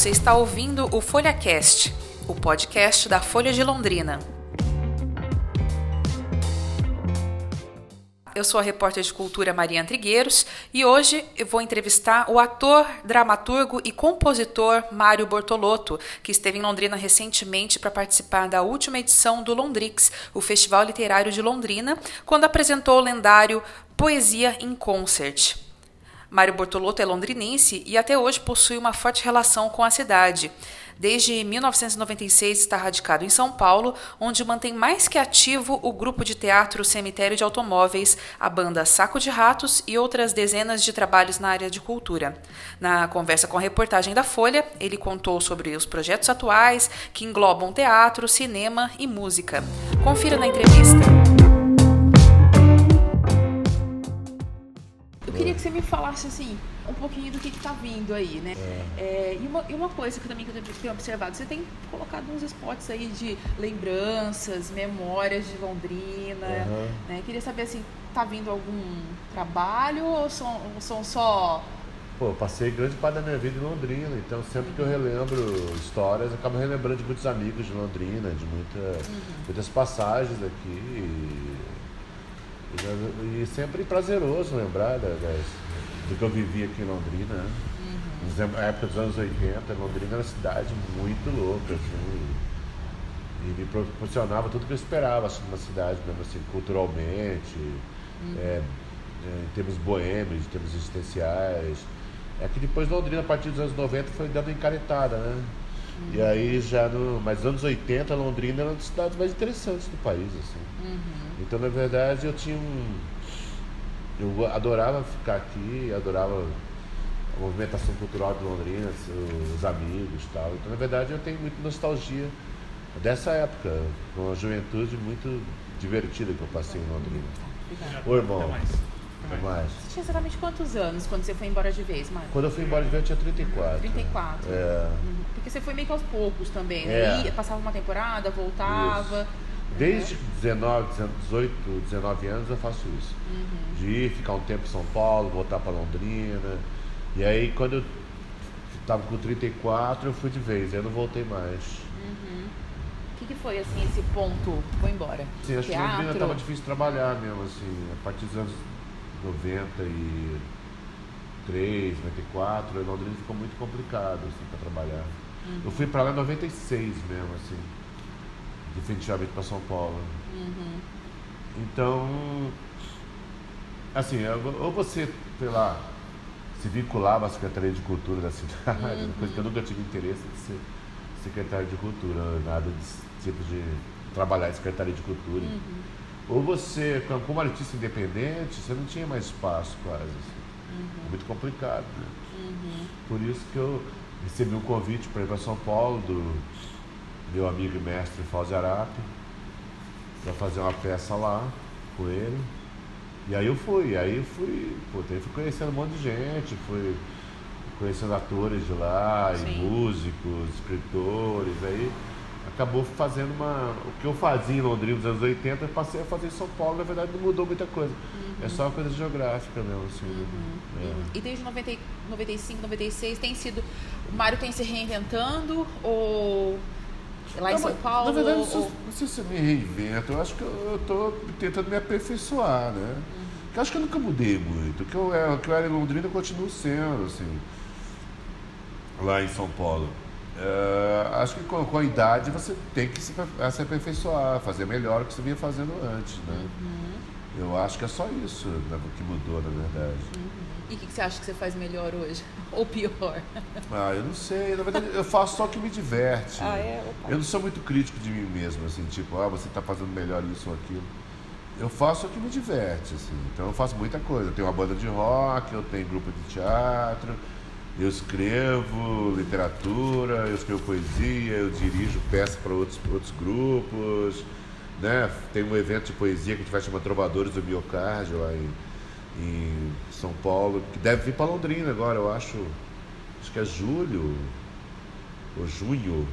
Você está ouvindo o FolhaCast, o podcast da Folha de Londrina. Eu sou a repórter de cultura Mariana Trigueiros e hoje eu vou entrevistar o ator, dramaturgo e compositor Mário Bortolotto, que esteve em Londrina recentemente para participar da última edição do Londrix, o Festival Literário de Londrina, quando apresentou o lendário Poesia em Concert. Mário Bortolotto é londrinense e até hoje possui uma forte relação com a cidade. Desde 1996 está radicado em São Paulo, onde mantém mais que ativo o grupo de teatro Cemitério de Automóveis, a banda Saco de Ratos e outras dezenas de trabalhos na área de cultura. Na conversa com a reportagem da Folha, ele contou sobre os projetos atuais que englobam teatro, cinema e música. Confira na entrevista. Queria que você me falasse assim, um pouquinho do que está vindo aí, né? É. É, e, uma, e, uma, coisa que eu também que eu tenho observado, você tem colocado uns spots aí de lembranças, memórias de Londrina, uhum. né? Queria saber assim, tá vindo algum trabalho ou são, são só Pô, eu passei grande parte da minha vida em Londrina, então sempre que eu relembro histórias, eu acabo relembrando de muitos amigos de Londrina, de muita, uhum. muitas passagens aqui. E, sempre prazeroso lembrar das, do que eu vivi aqui em Londrina. Né? Uhum. Na época dos anos 80, Londrina era uma cidade muito louca, assim. E me proporcionava tudo que eu esperava assim, numa cidade, mesmo assim, culturalmente, uhum. é, é, em termos boêmios, em termos existenciais. É que depois Londrina, a partir dos anos 90, foi dando encaretada, né? Uhum. E aí já no. Mas nos anos 80, Londrina era uma das cidades mais interessantes do país, assim. Uhum. Então, na verdade, eu tinha um eu adorava ficar aqui, adorava a movimentação cultural de Londrina, os amigos e tal. Então, na verdade, eu tenho muita nostalgia dessa época, com uma juventude muito divertida que eu passei em Londrina. Obrigada. Oi, irmão. Mais. Você tinha exatamente quantos anos quando você foi embora de vez, Mário? Quando eu fui embora de vez, eu tinha 34. 34. É. Uhum. Porque você foi meio que aos poucos também, né? É. passava uma temporada, voltava. Isso. Desde 19, 18, 19 anos eu faço isso. Uhum. De ir, ficar um tempo em São Paulo, voltar para Londrina. E aí quando eu estava com 34 eu fui de vez, aí eu não voltei mais. Uhum. O que, que, foi assim esse ponto? Vou embora. Sim, acho que Londrina estava difícil de trabalhar mesmo, assim, a partir dos anos 93, 94, Londrina ficou muito complicado assim, para trabalhar. Uhum. Eu fui para lá em 96 mesmo, assim definitivamente para São Paulo. Uhum. Então, assim, ou você, sei lá, se vinculava à Secretaria de Cultura da cidade, uhum. coisa que eu nunca tive interesse de ser secretário de Cultura, nada desse tipo de trabalhar em Secretaria de Cultura. Uhum. Ou você, como artista independente, você não tinha mais espaço quase. Assim. Uhum. Muito complicado, né? Uhum. Por isso que eu recebi um convite para ir para São Paulo do meu amigo e mestre Fauzi Arapi, para fazer uma peça lá com ele. E aí eu fui, aí eu fui, pô, fui conhecendo um monte de gente, fui conhecendo atores de lá, músicos, escritores, aí acabou fazendo uma. O que eu fazia em Londrina nos anos 80, eu passei a fazer em São Paulo, na verdade não mudou muita coisa. Uhum. É só uma coisa geográfica mesmo, assim. Né? Uhum. É. E desde 90, 95, 96 tem sido. O Mário tem se reinventando ou Lá em São Paulo? Na verdade, ou... não sei se eu me reinvento. Eu acho que eu estou tentando me aperfeiçoar, né? Uhum. Eu acho que eu nunca mudei muito. O que eu, era, o que eu era em Londrina, eu continuo sendo, assim, lá em São Paulo. Uh, acho que com, com, a idade você tem que se, se aperfeiçoar, fazer melhor do que você vinha fazendo antes, né? Uhum. Eu acho que é só isso né, que mudou, na verdade. Uhum. E o que, que, você acha que você faz melhor hoje? Ou pior? Ah, eu não sei. Na verdade, eu faço só o que me diverte. Ah, é? Eu não sou muito crítico de mim mesmo, assim, tipo, ah, você está fazendo melhor isso ou aquilo. Eu faço o que me diverte, assim. Então eu faço muita coisa. Eu tenho uma banda de rock, eu tenho grupo de teatro, eu escrevo literatura, eu escrevo poesia, eu dirijo peças para outros, outros grupos, né? Tem um evento de poesia que a gente vai chamar Trovadores do Miocárdio lá em em São Paulo, que deve vir para Londrina agora, eu acho. Acho que é julho ou junho. Uhum.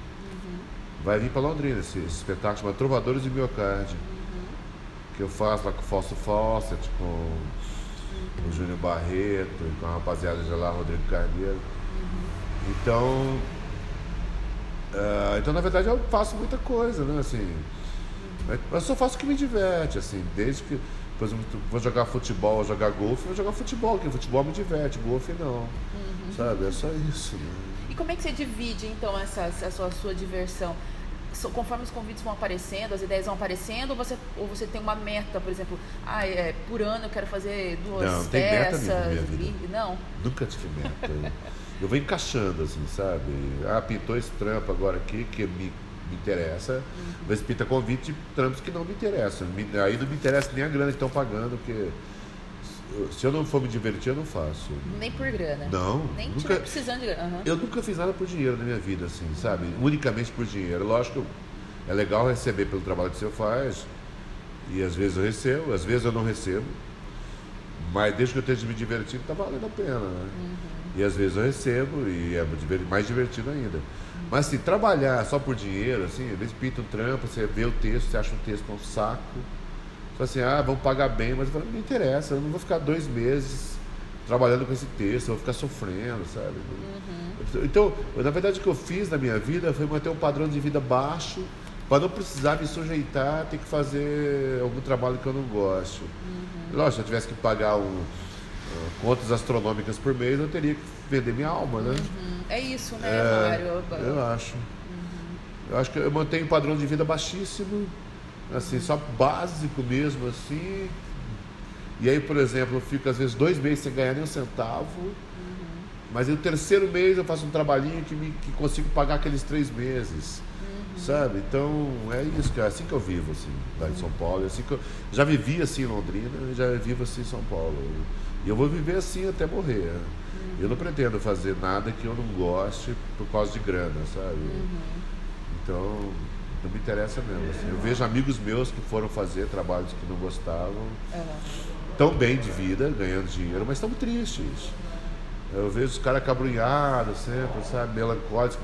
Vai vir para Londrina esse, esse, espetáculo chamado Trovadores de Miocárdio. Uhum. Que eu faço lá com o Fausto Fawcett, com uhum. o Júnior Barreto, com a rapaziada de lá, Rodrigo Carneiro. Uhum. Então, Uh, então, na verdade, eu faço muita coisa, né? Assim, eu só faço o que me diverte, assim, desde que, por exemplo, vou jogar futebol, jogar golfe, vou jogar futebol, porque futebol me diverte, golfe não. Uhum. Sabe? É só isso. Né? E como é que você divide, então, essa, essa sua, sua diversão? Conforme os convites vão aparecendo, as ideias vão aparecendo, ou você, ou você tem uma meta, por exemplo, ah, é, por ano eu quero fazer duas não, peças? Não, Nunca tive meta. eu vou encaixando, assim, sabe? Ah, pintou esse trampo agora aqui que me, me interessa. Uhum. Mas pinta convite de trampos que não me interessam. aí não me interessa nem a grana que estão pagando, porque se eu não for me divertir, eu não faço. Nem por grana. Não. Nem nunca, precisando de grana. Uhum. Eu nunca fiz nada por dinheiro na minha vida, assim, sabe? Unicamente por dinheiro. Lógico, é legal receber pelo trabalho que você faz. E às vezes eu recebo, às vezes eu não recebo. Mas desde que eu esteja me divertindo, está valendo a pena, né? Uhum. E às vezes eu recebo e é mais divertido ainda. Mas assim, trabalhar só por dinheiro, assim, às vezes pinta um trampo, você vê o texto, você acha um texto um saco. Fala assim, ah, vamos pagar bem, mas eu falo, não me interessa, eu não vou ficar dois meses trabalhando com esse texto, eu vou ficar sofrendo, sabe? Uhum. Então, na verdade, o que eu fiz na minha vida foi manter um padrão de vida baixo, para não precisar me sujeitar ter que fazer algum trabalho que eu não gosto. Uhum. Lógico, se eu tivesse que pagar um contas astronômicas por mês, eu teria que vender minha alma, né? Uhum. É isso, né, é, Mário? Eu acho. Uhum. Eu acho que eu mantenho um padrão de vida baixíssimo, assim, só básico mesmo, assim. E aí, por exemplo, eu fico às vezes dois meses sem ganhar nem um centavo. Uhum. Mas no terceiro mês eu faço um trabalhinho que, me, que consigo pagar aqueles três meses. Uhum. Sabe? Então é isso, que é assim que eu vivo, assim, lá em São Paulo. É assim que eu já vivi assim em Londrina, já vivo assim em São Paulo. E eu vou viver assim até morrer. Uhum. Eu não pretendo fazer nada que eu não goste por causa de grana, sabe? Uhum. Então, não me interessa mesmo. Assim. Eu vejo amigos meus que foram fazer trabalhos que não gostavam, tão bem de vida, ganhando dinheiro, mas estão tristes. Eu vejo os caras cabrunhados sempre, sabe? Melancólicos,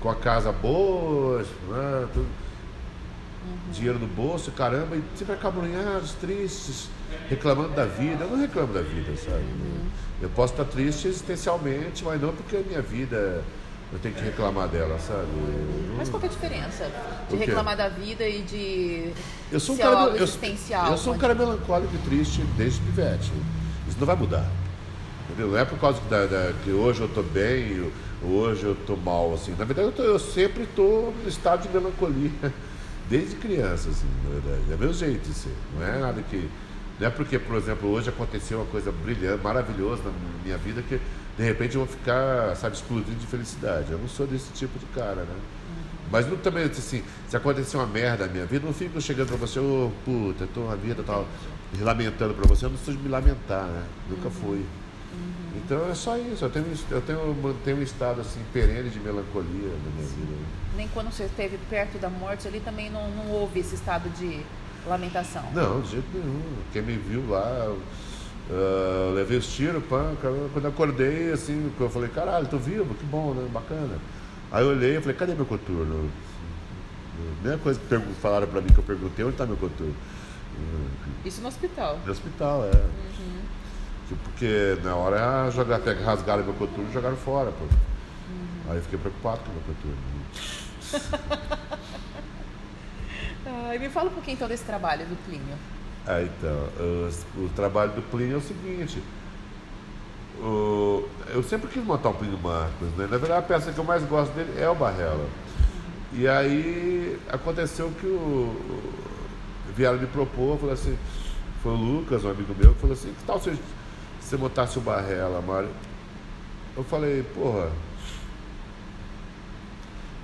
com a casa boa, né? Tudo, uhum. dinheiro no bolso, caramba, e sempre acabrunhados, tristes reclamando da vida. Eu não reclamo da vida, sabe? Uhum. Eu posso estar triste existencialmente, mas não porque a minha vida eu tenho que reclamar dela, sabe? Mas qual é a diferença de reclamar da vida e de eu sou um cara, algo existencial? Eu, eu sou um cara melancólico e triste desde pivete. Isso não vai mudar. Entendeu? Não é por causa da, da, que hoje eu estou bem, hoje eu estou mal, assim. Na verdade, eu, tô, eu sempre estou no estado de melancolia, desde criança, assim, na verdade. É meu jeito de ser. Não é nada que não é porque, por exemplo, hoje aconteceu uma coisa brilhante, maravilhosa na minha vida que de repente eu vou ficar, sabe, explodindo de felicidade. Eu não sou desse tipo de cara, né? Uhum. Mas não também assim, se acontecer uma merda na minha vida, eu não fico chegando pra você, ô oh, puta, tô uma vida tal, lamentando pra você, eu não sou de me lamentar, né? Nunca uhum. fui. Uhum. Então é só isso, eu tenho, eu tenho, mantenho um estado assim perene de melancolia na minha Sim. vida. Nem quando você esteve perto da morte ali também não, não houve esse estado de lamentação? Não, de jeito nenhum. Quem me viu lá, uh, levei os tiros, pã, quando acordei, assim, eu falei, caralho, tô vivo, que bom, né? Bacana. Aí eu olhei e falei, cadê meu coturno? A primeira coisa que falaram pra mim que eu perguntei, onde tá meu coturno? Isso no hospital? No hospital, é. Uhum. Porque na hora jogar, rasgaram meu coturno e jogaram fora, pô. Uhum. Aí eu fiquei preocupado com o meu coturno. Ah, me fala um pouquinho então desse trabalho do Plínio. Ah, então, o, o trabalho do Plínio é o seguinte. O, eu sempre quis montar um Plínio Marcos, né? Na verdade, a peça que eu mais gosto dele é o Barrela. E aí aconteceu que o, vieram me propor, falou assim, foi o Lucas, um amigo meu, que falou assim, que tal se você montasse o Barrela, Mário? Eu falei, porra,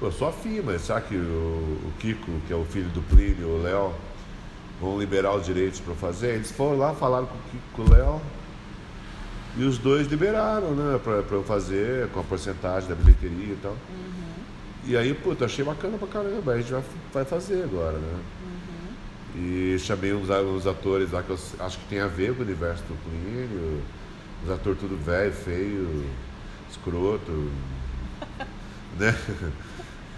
eu afim, mas será que o, o, Kiko, que é o filho do Plínio, o Léo, vão liberar os direitos para fazer? Eles foram lá, falaram com o Kiko com o Léo, e os dois liberaram, né, para eu fazer, com a porcentagem da bilheteria e tal. Uhum. E aí, puta, achei bacana pra caramba, a gente vai, vai fazer agora, né? Uhum. E chamei uns, uns atores lá que eu acho que tem a ver com o universo do Plínio, os atores tudo velho, feio, escroto, né?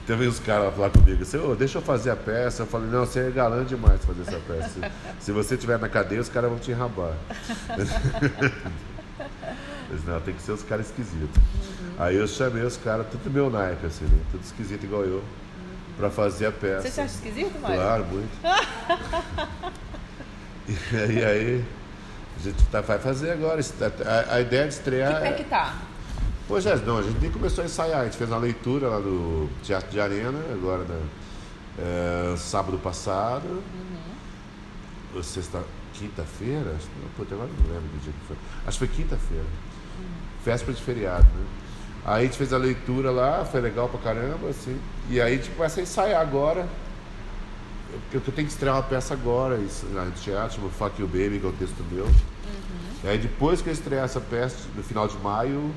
Teve uns caras lá comigo assim, oh, deixa eu fazer a peça. Eu falei, não, você é galã demais fazer essa peça. Se você estiver na cadeia, os caras vão te enrabar. Eles, não, tem que ser os caras esquisitos. Uhum. Aí eu chamei os caras, tudo meu naipe, assim, né? Tudo esquisito igual eu, uhum. pra fazer a peça. Você se acha esquisito, Mário? Claro, muito. e aí, a gente tá, vai fazer agora. A, a ideia de estrear. Que pé que tá? Pois é, não, a gente nem começou a ensaiar, a gente fez uma leitura lá do Teatro de Arena, agora, né? É, sábado passado. Uhum. Sexta, quinta-feira? Puta, agora não lembro do dia que foi. Acho que foi quinta-feira. Uhum. Véspera de feriado, né? Aí a gente fez a leitura lá, foi legal pra caramba, assim. E aí a gente começa a ensaiar agora. Eu, eu tenho que estrear uma peça agora, isso, no teatro, chama Fuck You Baby, que é o texto meu. Uhum. E aí depois que eu estrear essa peça, no final de maio,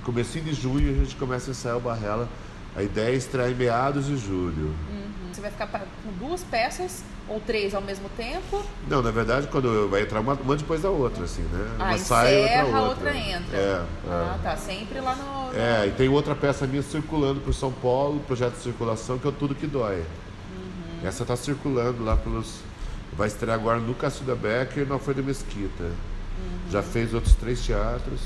comecinho de junho, a gente começa a ensaiar o Barrela. A ideia é estrear em meados de julho. Uhum. Você vai ficar com duas peças ou três ao mesmo tempo? Não, na verdade, quando vai entrar uma, uma depois da outra, assim, né? Ah, uma sai, outra, outra, outra entra. É, ah, é. tá. Sempre lá no, no, É, e tem outra peça minha circulando por São Paulo, projeto de circulação, que é o Tudo Que Dói. Uhum. Essa tá circulando lá pelos. Vai estrear agora no Cacilda Becker e na Folha Mesquita. Uhum. Já fez outros três teatros.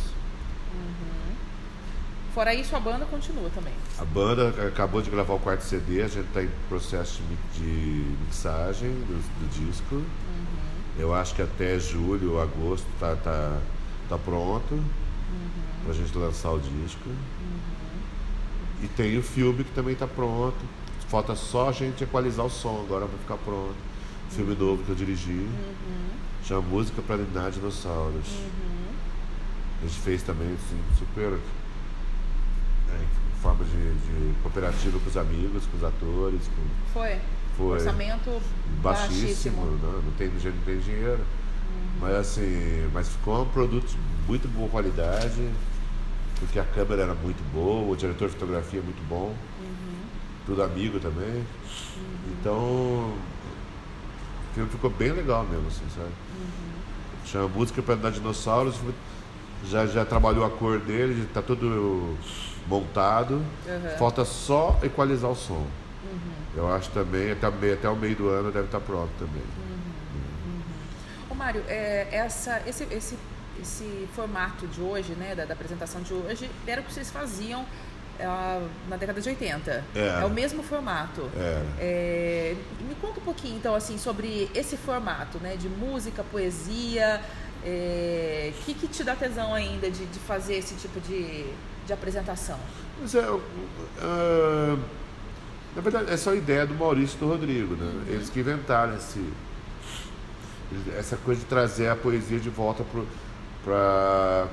Fora isso, a banda continua também. A banda acabou de gravar o quarto CD, a gente está em processo de mixagem do, do disco. Uhum. Eu acho que até julho, agosto tá, tá, tá pronto uhum. para a gente lançar o disco. Uhum. E tem o filme que também está pronto. Falta só a gente equalizar o som agora para ficar pronto. Filme novo que eu dirigi. Uhum. Chama Música para Eliminar Dinossauros. Uhum. A gente fez também assim, super forma de, de, cooperativa com os amigos, com os atores. Com... Foi. Foi. Orçamento baixíssimo, baixíssimo. Não, né? não, tem, não tem dinheiro. Uhum. Mas assim, mas ficou um produto de muito boa qualidade, porque a câmera era muito boa, o diretor de fotografia é muito bom, uhum. tudo amigo também. Uhum. Então o filme ficou bem legal mesmo, assim, sabe? Uhum. Chama Música para Andar Dinossauros, já, já trabalhou a cor dele, está tudo montado. Uhum. Falta só equalizar o som. Uhum. Eu acho também, até, até o meio do ano deve estar pronto também. Uhum. Ô Mário, é, essa, esse, esse, esse formato de hoje, né, da, da apresentação de hoje, era o que vocês faziam Uh, na década de 80. É, é o mesmo formato. É. É, me conta um pouquinho, então, assim, sobre esse formato, né? De música, poesia. O é, que, que te dá tesão ainda de, de fazer esse tipo de, de apresentação? Mas é, uh, na verdade, essa é a ideia do Maurício e do Rodrigo, né? Uhum. Eles que inventaram esse, essa coisa de trazer a poesia de volta para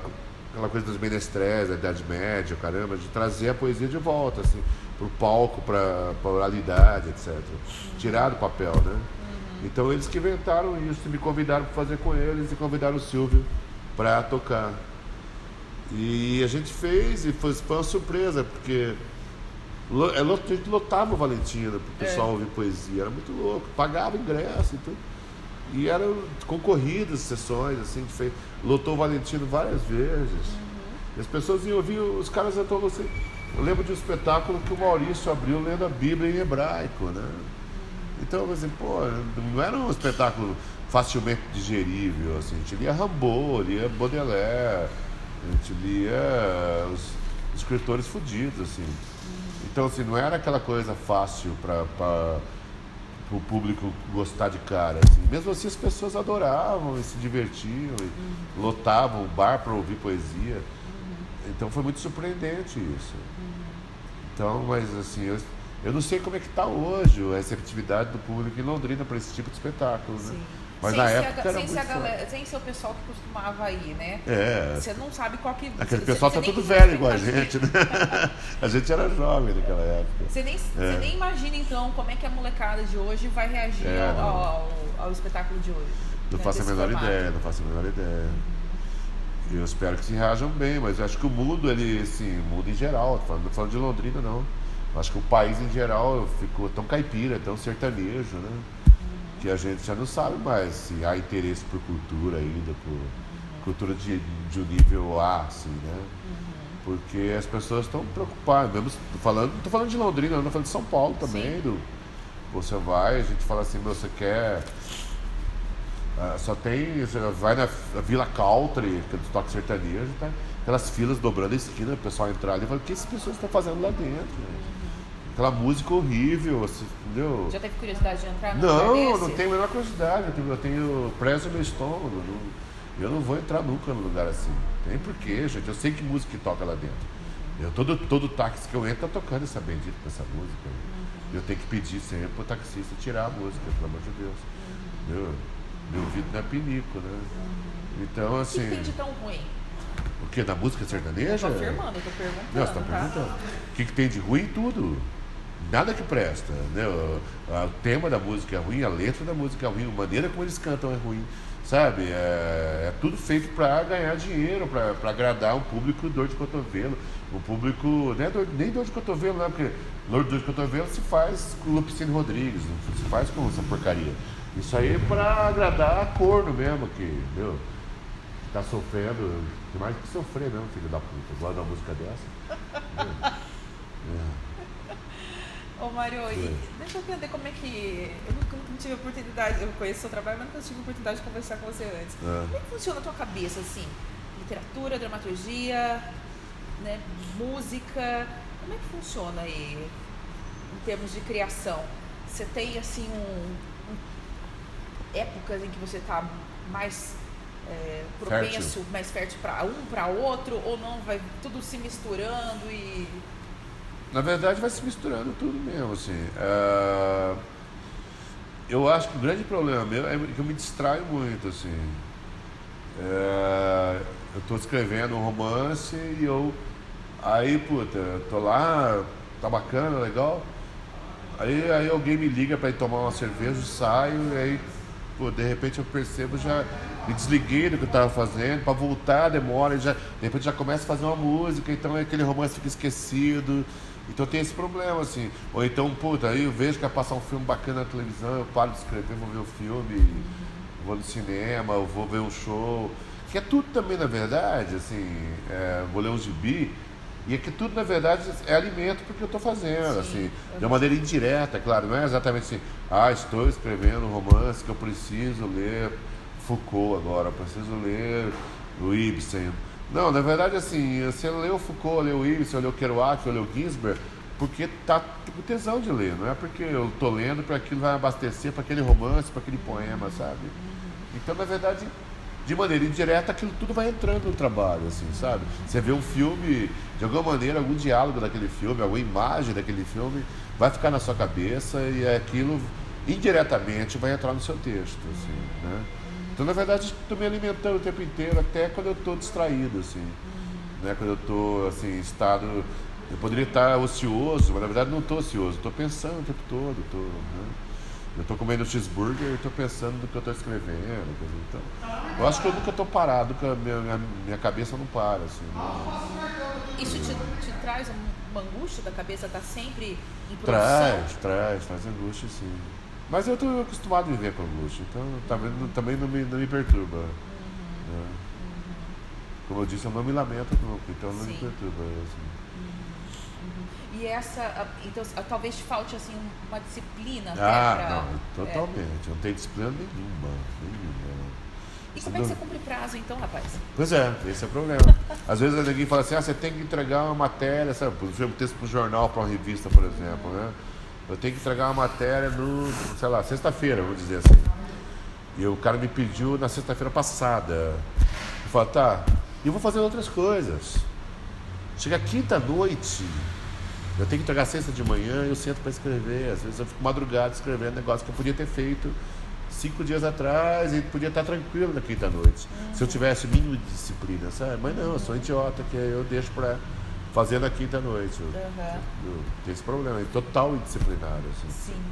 aquela coisa dos menestréis, da Idade Média, caramba, de trazer a poesia de volta, assim, para o palco, para a oralidade, etc. Uhum. Tirar do papel, né? Então eles que inventaram isso, me convidaram para fazer com eles e convidaram o Silvio para tocar. E a gente fez e foi, foi uma surpresa, porque é, a gente lotava o Valentina para o pessoal é. ouvir poesia, era muito louco, pagava ingresso e tudo. E eram concorridas sessões, assim, gente fez, lotou o Valentino várias vezes. Uhum. E as pessoas iam ouvir, os caras então assim. Eu lembro de um espetáculo que o Maurício abriu lendo a Bíblia em hebraico, né? Então, assim, pô, não era um espetáculo facilmente digerível, assim, a gente lia Rambo, lia Baudelaire, a gente lia os escritores fodidos, assim. Então, assim, não era aquela coisa fácil para o público gostar de cara. Assim. Mesmo assim, as pessoas adoravam e se divertiam, e uhum. lotavam o bar para ouvir poesia. Uhum. Então, foi muito surpreendente isso. Uhum. Então, mas assim, eu, eu não sei como é que está hoje a receptividade do público em Londrina para esse tipo de espetáculo, né? Mas sem na época a, sem, ser galera, sem ser o pessoal que costumava ir, né? É. Você não sabe qual que. Aquele você, pessoal você tá tudo velho igual a gente, né? a gente era jovem naquela época. Você nem, é. você nem imagina então como é que a molecada de hoje vai reagir é, ao, ao, ao, espetáculo de hoje. Não né? faço a menor formato. ideia, não faço a menor ideia. Eu espero que se reajam bem, mas eu acho que o mundo, ele, assim, o mundo em geral, não falando de Londrina não. Acho que o país em geral ficou tão caipira, tão sertanejo, né? que a gente já não sabe mais se há interesse por cultura ainda, por cultura de, de um nível A, assim, né? Uhum. Porque as pessoas estão preocupadas, mesmo falando, não estou falando de Londrina, não estou falando de São Paulo também, do, você vai, a gente fala assim, meu, você quer Uh, só tem. Você vai na Vila Country, que é do toque sertanejo, tá? Aquelas filas dobrando a esquina, o pessoal entrar ali e fala, o que essas pessoas estão fazendo lá dentro? Aquela música horrível, assim, entendeu? Já teve curiosidade de entrar no Não, não tenho a menor curiosidade. Eu tenho, eu tenho preso meu estômago. Não, eu não vou entrar nunca num lugar assim. Tem porquê, gente. Eu sei que música que toca lá dentro. Eu, todo, todo táxi que eu entro tá tocando essa bendita essa música. Uhum. Eu tenho que pedir sempre pro taxista tirar a música, pelo amor de Deus. Uhum. Meu, meu ouvido não é pinico, né? Uhum. Então, assim. O que tem de tão ruim? O que? Da música sertaneja? Eu tô afirmando, eu tô perguntando. Não, você tá perguntando. Tá? O que, que tem de ruim? Tudo. Nada que presta. Né? O, o, tema da música é ruim, a letra da música é ruim, a maneira como eles cantam é ruim. Sabe? É, é tudo feito para ganhar dinheiro, para agradar um público dor de cotovelo. O público. Nem dor, nem dor de cotovelo, né? Porque dor de cotovelo se faz com Lupicínio Rodrigues, não se faz com essa porcaria. Isso aí é para agradar a corno mesmo, que, viu? Tá sofrendo. Tem mais que sofrer mesmo, filho da puta. Gosta da música dessa. é. Ô Mário, deixa eu entender como é que. Eu nunca, nunca tive oportunidade, eu conheço o seu trabalho, mas nunca tive oportunidade de conversar com você antes. É. Como é que funciona a tua cabeça, assim? Literatura, dramaturgia, né, música. Como é que funciona aí em termos de criação? Você tem assim um, um épocas em que você está mais é, propenso, fértil. mais fértil para um para outro ou não vai tudo se misturando e na verdade vai se misturando tudo mesmo assim. Uh, eu acho que o grande problema meu é que eu me distraio muito assim. Uh, eu estou escrevendo um romance e eu aí puta eu tô lá tá bacana legal. Aí, aí alguém me liga para ir tomar uma cerveja saio e aí pô, de repente eu percebo já me desliguei do que eu estava fazendo, para voltar demora, já, de repente já começa a fazer uma música, então aquele romance fica esquecido. Então tem esse problema, assim. Ou então, puta, aí eu vejo que vai passar um filme bacana na televisão, eu paro de escrever, vou ver o filme, vou no cinema, eu vou ver um show. Que é tudo também, na verdade, assim, é, vou ler um gibi, e é que tudo, na verdade, é alimento porque eu estou fazendo, Sim, assim, de uma maneira indireta, claro, não é exatamente assim, ah, estou escrevendo um romance que eu preciso ler Foucault agora, preciso ler o Ibsen. Não, na verdade, assim, você leu Foucault, leu Ibsen, leu Kerouac, leu Ginsberg, porque tá com tesão de ler, não é porque eu tô lendo para aquilo vai abastecer para aquele romance, para aquele poema, sabe? Então, na verdade, de maneira indireta, aquilo tudo vai entrando no trabalho, assim, sabe? Você vê um filme, de alguma maneira, algum diálogo daquele filme, alguma imagem daquele filme, vai ficar na sua cabeça e aquilo indiretamente vai entrar no seu texto, assim, né? Então, na verdade, estou me alimentando o tempo inteiro, até quando eu estou distraído, assim. Uhum. Né? Quando eu estou, assim, em estado... Eu poderia estar ocioso, mas na verdade não estou ocioso. Estou pensando o tempo todo. Tô, né? Eu estou comendo cheeseburger e estou pensando no que eu estou escrevendo. Então, eu acho que eu nunca estou parado, nunca, minha, minha, minha cabeça não para. Assim, né? Isso te, te traz uma angústia da cabeça estar tá sempre em produção? Traz, traz, traz angústia, sim. Mas eu estou acostumado a viver com angústia, então também, também não, me, não me perturba. Uhum. Né? Como eu disse, eu não me lamento nunca, então não Sim. me perturba. Assim. Uhum. E essa, então talvez falte assim uma disciplina Ah, pra, não, totalmente. É. Não tem disciplina nenhuma. nenhuma. E como é que você cumpre prazo então, rapaz? Pois é, esse é o problema. Às vezes alguém fala assim, ah, você tem que entregar uma matéria, sabe, um texto para um jornal, para uma revista, por exemplo, né? Eu tenho que entregar uma matéria no, sei lá, sexta-feira, vou dizer assim. E o cara me pediu na sexta-feira passada. Eu falei, tá, e eu vou fazer outras coisas. Chega quinta-noite, eu tenho que entregar sexta de manhã, eu sento para escrever. Às vezes eu fico madrugada escrevendo negócio que eu podia ter feito cinco dias atrás e podia estar tranquilo na quinta-noite. Se eu tivesse mínimo de disciplina, sabe? Mas não, eu sou idiota, que eu deixo para fazendo a quinta-noite. Uhum. Tem esse problema, é total indisciplinado. Assim, Sim.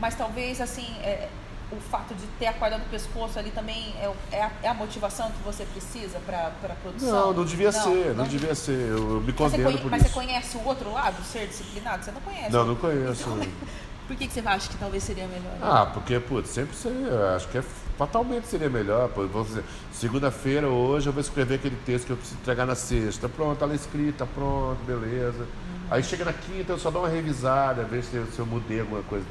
Mas talvez, assim, é, o fato de ter a corda no pescoço ali também é, é, a, é a, motivação que você precisa para a produção? Não, não devia não, ser, não, não, devia ser. Eu, eu me condeno mas por mas isso. Mas você conhece o outro lado, ser disciplinado? Você não conhece? Não, não conheço. Então, por que, que você acha que talvez seria melhor? Ah, porque, putz, sempre seria, acho que é fatalmente seria melhor. Vamos dizer, segunda-feira, hoje, eu vou escrever aquele texto que eu preciso entregar na sexta. Pronto, tá lá escrita, pronto, beleza. Aí chega na quinta, eu só dou uma revisada, ver se, se eu mudei alguma coisa.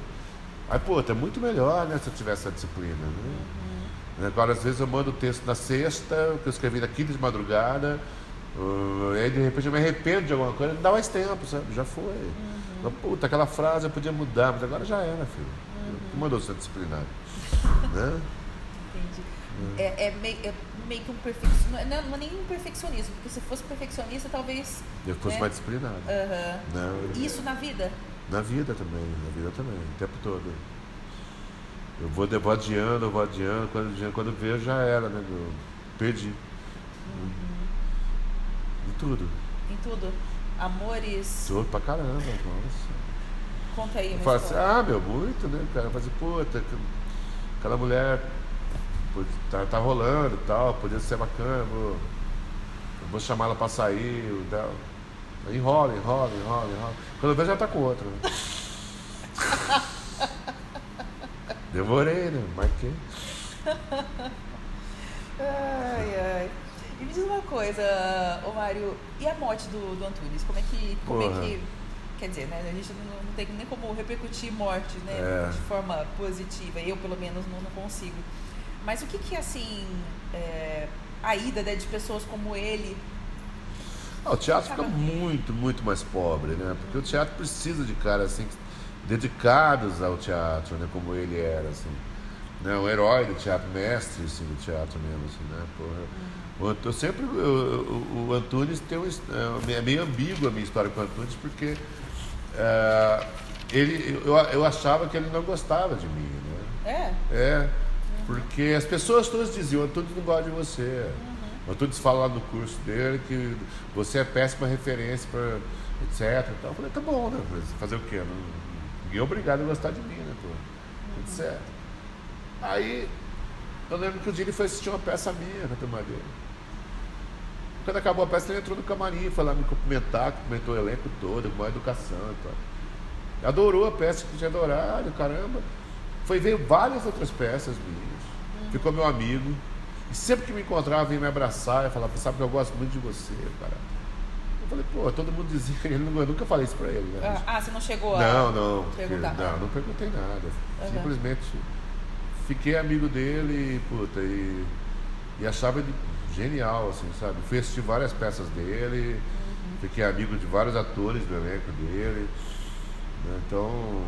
Aí, pô, é muito melhor, né, se eu tivesse essa disciplina, né? Uhum. Agora, às vezes eu mando o texto na sexta, que eu escrevi na quinta de madrugada, uh, e aí de repente eu me arrependo de alguma coisa, não dá mais tempo, sabe? Já foi. Uhum. Puta, aquela frase eu podia mudar, mas agora já era, filho. Uhum. Tu mandou ser disciplinado. né? Entendi. É, é, meio, é meio que um perfeccionismo. Não, é, não é nem um perfeccionismo, porque se fosse perfeccionista, talvez. Eu fosse né? mais disciplinado. Uhum. Não, Isso na vida? Na vida também, na vida também, o tempo todo. Eu vou, eu vou adiando, eu vou adiando, quando, quando vejo já era, né? Eu perdi. Uhum. Em tudo. Em tudo. Amores. Tudo pra caramba, nossa. Conta aí, eu falo assim, ah, meu, muito, né? O cara fala assim, puta, aquela mulher tá, tá rolando e tal, podia ser bacana, vou, vou chamar ela pra sair, dela. Enrola, enrola, enrola, enrola. Quando eu vejo já tá com outro. Né? Demorei, né? Marquei. ai, ai. E me diz uma coisa, ô Mário, e a morte do, do Antunes? Como é que. Como é que. Quer dizer, né? A gente não, não tem nem como repercutir morte, né? É. De forma positiva. Eu, pelo menos, não, não consigo. Mas o que que, assim, é, a ida né, de pessoas como ele... Ah, o teatro fica muito, muito mais pobre, né? Porque o teatro precisa de caras, assim, dedicados ao teatro, né? Como ele era, assim. Né? Um herói do teatro, mestre, assim, do teatro mesmo, assim, né? Porra. Uhum. Eu sempre... O, o, Antunes tem um... É, é meio ambíguo a minha história com o Antunes, porque... É, ele, eu, eu achava que ele não gostava de mim, né? É? É. Porque as pessoas todas diziam, Antunes não gosta de você. Uhum. Antunes fala lá no curso dele que você é péssima referência para etc. Então, eu falei, tá bom, né? Fazer o quê? Não, ninguém é obrigado a gostar de mim, né? Pô? Uhum. certo. Aí, eu lembro que o dia ele foi assistir uma peça minha na turma dele. Quando acabou a peça, ele entrou no camarim, foi lá me cumprimentar, cumprimentou o elenco todo, com a educação e tal. Adorou a peça que tinha adorado, caramba. Foi ver várias outras peças minhas ficou meu amigo. E sempre que me encontrava, vinha me abraçar e falava, sabe que eu gosto muito de você, cara. Eu falei, pô, todo mundo dizia, ele não, eu nunca falei isso pra ele, né? Ah, você não chegou a não, não, perguntar? Não, não perguntei nada. Uhum. Simplesmente fiquei amigo dele puta, e, e achava ele genial, assim, sabe? Fui assistir várias peças dele, uhum. fiquei amigo de vários atores do elenco dele. Né? Então,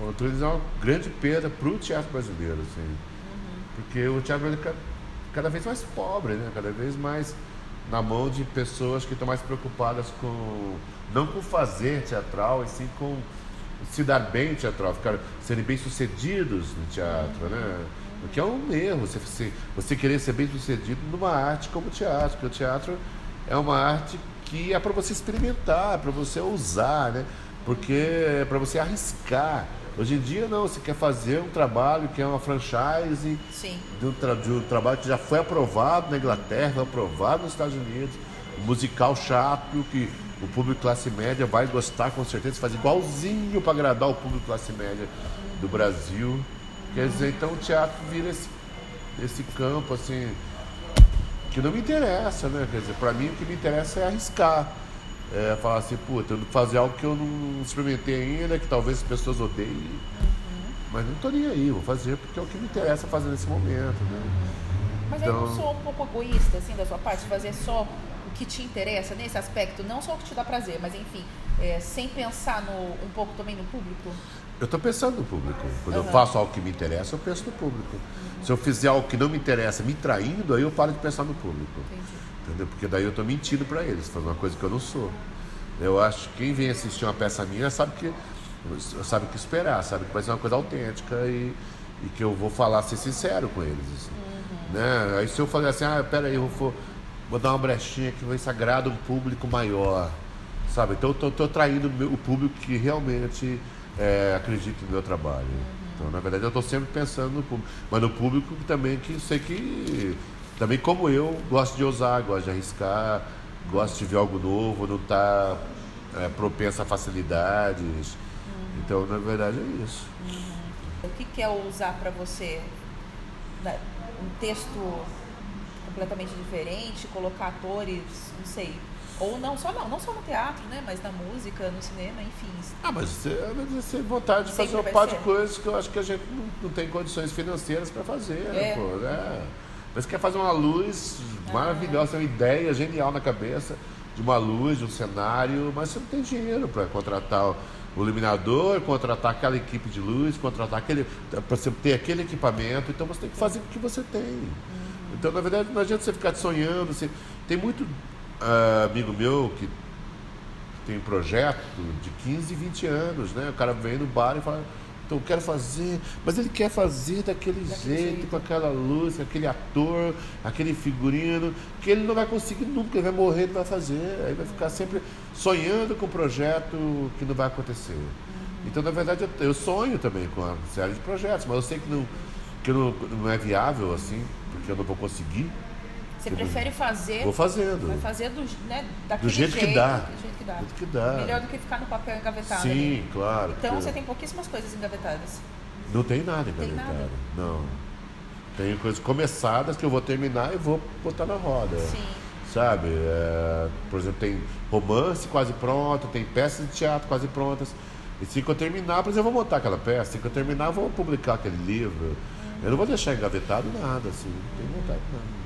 o Antunes é uma grande perda para o teatro brasileiro, assim. Uhum. Porque o teatro brasileiro é cada vez mais pobre, né? Cada vez mais na mão de pessoas que estão mais preocupadas com não com fazer teatral, e sim com se dar bem teatral, ficar serem bem sucedidos no teatro, né? uhum. O que é um erro, você, você querer ser bem sucedido numa arte como o teatro, porque o teatro é uma arte que é para você experimentar, para você usar, né? Porque é para você arriscar. Hoje em dia não, você quer fazer um trabalho que é uma franchise de um, tra de um, trabalho que já foi aprovado na Inglaterra, aprovado nos Estados Unidos, um musical chato que o público classe média vai gostar com certeza, faz igualzinho para agradar o público classe média do Brasil. Quer dizer, então o teatro vira esse, esse campo assim que não me interessa, né? Quer dizer, para mim o que me interessa é arriscar é, falar assim, puta, fazer algo que eu não experimentei ainda, que talvez as pessoas odeiem. Uhum. Mas não tô nem aí, vou fazer porque é o que me interessa fazer nesse momento, né? Mas então... aí não sou um pouco egoísta, assim, da sua parte, fazer só o que te interessa nesse aspecto, não só o que te dá prazer, mas enfim, é, sem pensar no, um pouco também no público? Eu estou pensando no público. Quando uhum. eu faço algo que me interessa, eu penso no público. Uhum. Se eu fizer algo que não me interessa, me traindo, aí eu paro de pensar no público. Entendi. Entendeu? Porque daí eu estou mentindo para eles, fazendo uma coisa que eu não sou. Eu acho que quem vem assistir uma peça minha sabe que sabe o que esperar, sabe que vai ser uma coisa autêntica e, e que eu vou falar, ser sincero com eles. Assim, uhum. né? Aí se eu falar assim, ah, peraí, eu vou, vou dar uma brechinha que vai sagrado um público maior, sabe? Então eu estou traindo o público que realmente é, no meu trabalho. Então, na verdade, eu estou sempre pensando no público, mas no público também que sei que também como eu, gosto de ousar, gosto de arriscar, gosto de ver algo novo, não está é, propenso a facilidades. Uhum. Então, na verdade, é isso. Uhum. O que, que é ousar para você? Um texto completamente diferente, colocar atores, não sei. Ou não só não, não só no teatro, né? Mas na música, no cinema, enfim. Ah, mas você, você tem vontade de fazer uma parte de coisas que eu acho que a gente não, não tem condições financeiras para fazer, é. pô, né? Mas quer fazer uma luz ah. maravilhosa, uma ideia genial na cabeça de uma luz, de um cenário, mas você não tem dinheiro para contratar o iluminador, contratar aquela equipe de luz, contratar aquele. para você ter aquele equipamento, então você tem que fazer o que você tem. Uhum. Então, na verdade, não adianta você ficar sonhando. Você... Tem muito uh, amigo meu que tem um projeto de 15, 20 anos, né? O cara vem no bar e fala, então eu quero fazer, mas ele quer fazer daquele, daquele jeito, jeito, com aquela luz, com aquele ator, aquele figurino, que ele não vai conseguir nunca, ele vai morrer, ele vai fazer, aí vai ficar sempre sonhando com um projeto que não vai acontecer. Uhum. Então, na verdade, eu, eu, sonho também com uma série de projetos, mas eu sei que não, que não, não é viável assim, porque eu não vou conseguir. Você prefere fazer. Vou fazendo. Vai fazer do, né, do jeito, jeito, que dá. Do jeito que dá. Do jeito que dá. Melhor do que ficar no papel engavetado. Sim, ali. claro. Então você tem pouquíssimas coisas engavetadas. Não tem nada engavetado. Tem nada. Não. Tem coisas começadas que eu vou terminar e vou botar na roda. Sim. Sabe? É, por exemplo, tem romance quase pronto, tem peças de teatro quase prontas. E se eu terminar, por exemplo, eu vou montar aquela peça, se eu terminar, eu vou publicar aquele livro. Hum. Eu não vou deixar engavetado nada, assim, não tenho vontade nada.